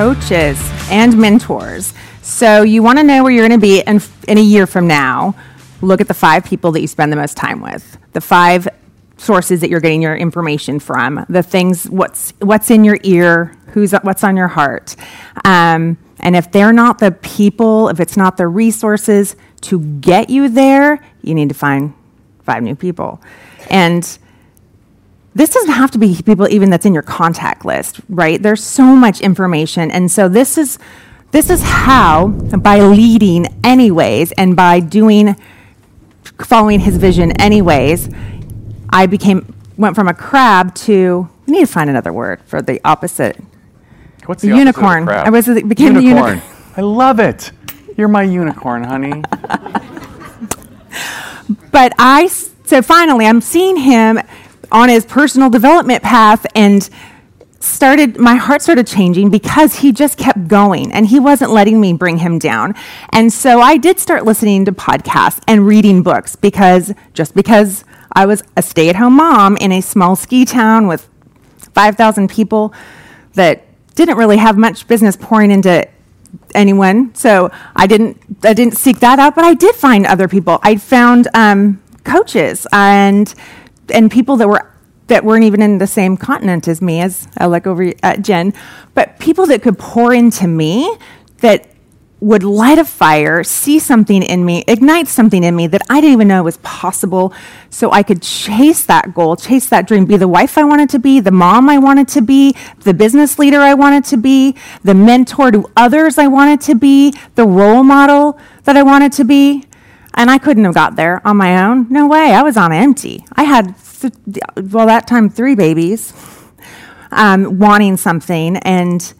coaches and mentors. So you want to know where you're going to be in, in a year from now. Look at the five people that you spend the most time with, the five sources that you're getting your information from, the things what's what's in your ear, who's what's on your heart, um, and if they're not the people, if it's not the resources to get you there, you need to find five new people, and this doesn't have to be people even that's in your contact list, right? There's so much information, and so this is this is how by leading anyways and by doing following his vision anyways I became went from a crab to we need to find another word for the opposite. What's the, the unicorn? Opposite of I was became unicorn. the unicorn. I love it. You're my unicorn, honey. but I so finally I'm seeing him on his personal development path and started my heart started changing because he just kept going and he wasn't letting me bring him down and so i did start listening to podcasts and reading books because just because I was a stay at home mom in a small ski town with 5,000 people that didn't really have much business pouring into anyone. So I didn't, I didn't seek that out, but I did find other people. I found um, coaches and, and people that were that weren't even in the same continent as me, as uh, I look over at Jen, but people that could pour into me that would light a fire, see something in me, ignite something in me that I didn't even know was possible, so I could chase that goal, chase that dream, be the wife I wanted to be, the mom I wanted to be, the business leader I wanted to be, the mentor to others I wanted to be, the role model that I wanted to be. And I couldn't have got there on my own. No way. I was on empty. I had, th- well, that time, three babies, um, wanting something, and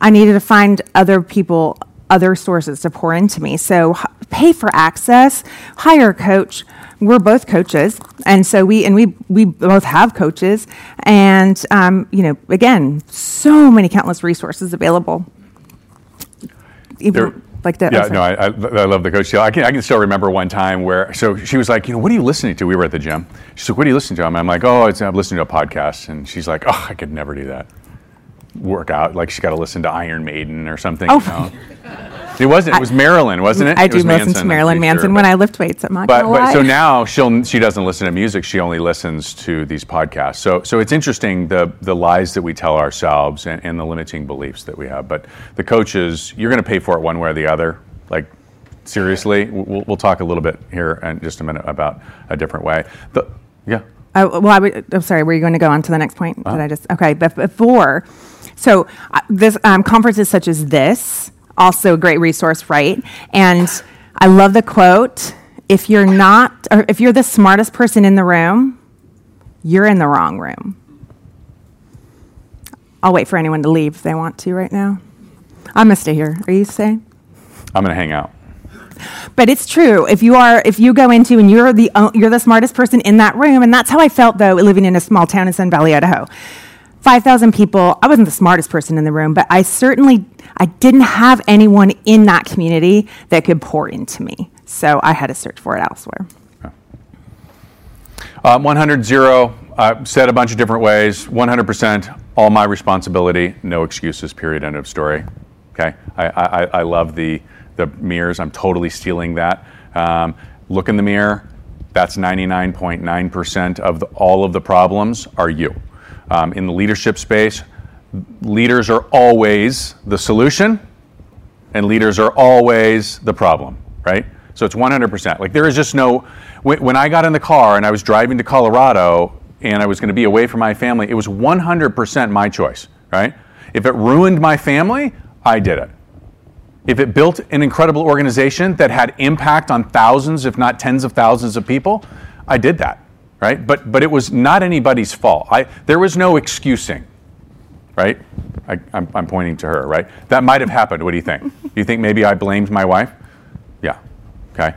I needed to find other people other sources to pour into me. So pay for access, hire a coach. We're both coaches, and so we and we we both have coaches, and um, you know, again, so many countless resources available. There, like that. Yeah, no, I, I, I, love the coach. I can, I can still remember one time where, so she was like, you know, what are you listening to? We were at the gym. She's like, what are you listening to? I'm like, oh, I'm listening to a podcast. And she's like, oh, I could never do that. Work out. Like she's got to listen to Iron Maiden or something. Oh. You know? It wasn't. It was Marilyn, wasn't it? I it do listen Manson, to Marilyn Manson sure, when I lift weights. I'm not but, gonna lie. so now she'll she doesn't listen to music. She only listens to these podcasts. So so it's interesting the the lies that we tell ourselves and, and the limiting beliefs that we have. But the coaches, you're going to pay for it one way or the other. Like seriously, we'll, we'll talk a little bit here in just a minute about a different way. The, yeah. Uh, well, I would, I'm sorry. Were you going to go on to the next point? Uh-huh. Did I just okay? But before, so uh, this um, conferences such as this also a great resource, right? And I love the quote if you're not, or if you're the smartest person in the room, you're in the wrong room. I'll wait for anyone to leave if they want to right now. I'm gonna stay here. Are you staying? I'm gonna hang out. But it's true. If you are, if you go into and you're the you're the smartest person in that room, and that's how I felt though living in a small town in Sun Valley, Idaho. 5,000 people. I wasn't the smartest person in the room, but I certainly I didn't have anyone in that community that could pour into me. So I had to search for it elsewhere. Um, 100 0, uh, said a bunch of different ways. 100%, all my responsibility, no excuses, period, end of story. Okay? I, I, I love the, the mirrors. I'm totally stealing that. Um, look in the mirror. That's 99.9% of the, all of the problems are you. Um, in the leadership space, leaders are always the solution and leaders are always the problem, right? So it's 100%. Like there is just no, when, I got in the car and I was driving to Colorado and I was going to be away from my family, it was 100% my choice, right? If it ruined my family, I did it. If it built an incredible organization that had impact on thousands, if not tens of thousands of people, I did that right? But, but it was not anybody's fault. I, there was no excusing, right? I, I'm, I'm pointing to her, right? That might have happened. What do you think? You think maybe I blamed my wife? Yeah, okay.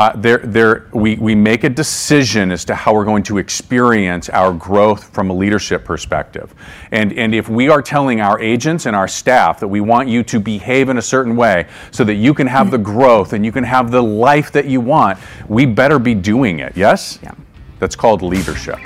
Uh, there, there, we, we make a decision as to how we're going to experience our growth from a leadership perspective. And, and if we are telling our agents and our staff that we want you to behave in a certain way so that you can have the growth and you can have the life that you want, we better be doing it, yes? Yeah. That's called leadership.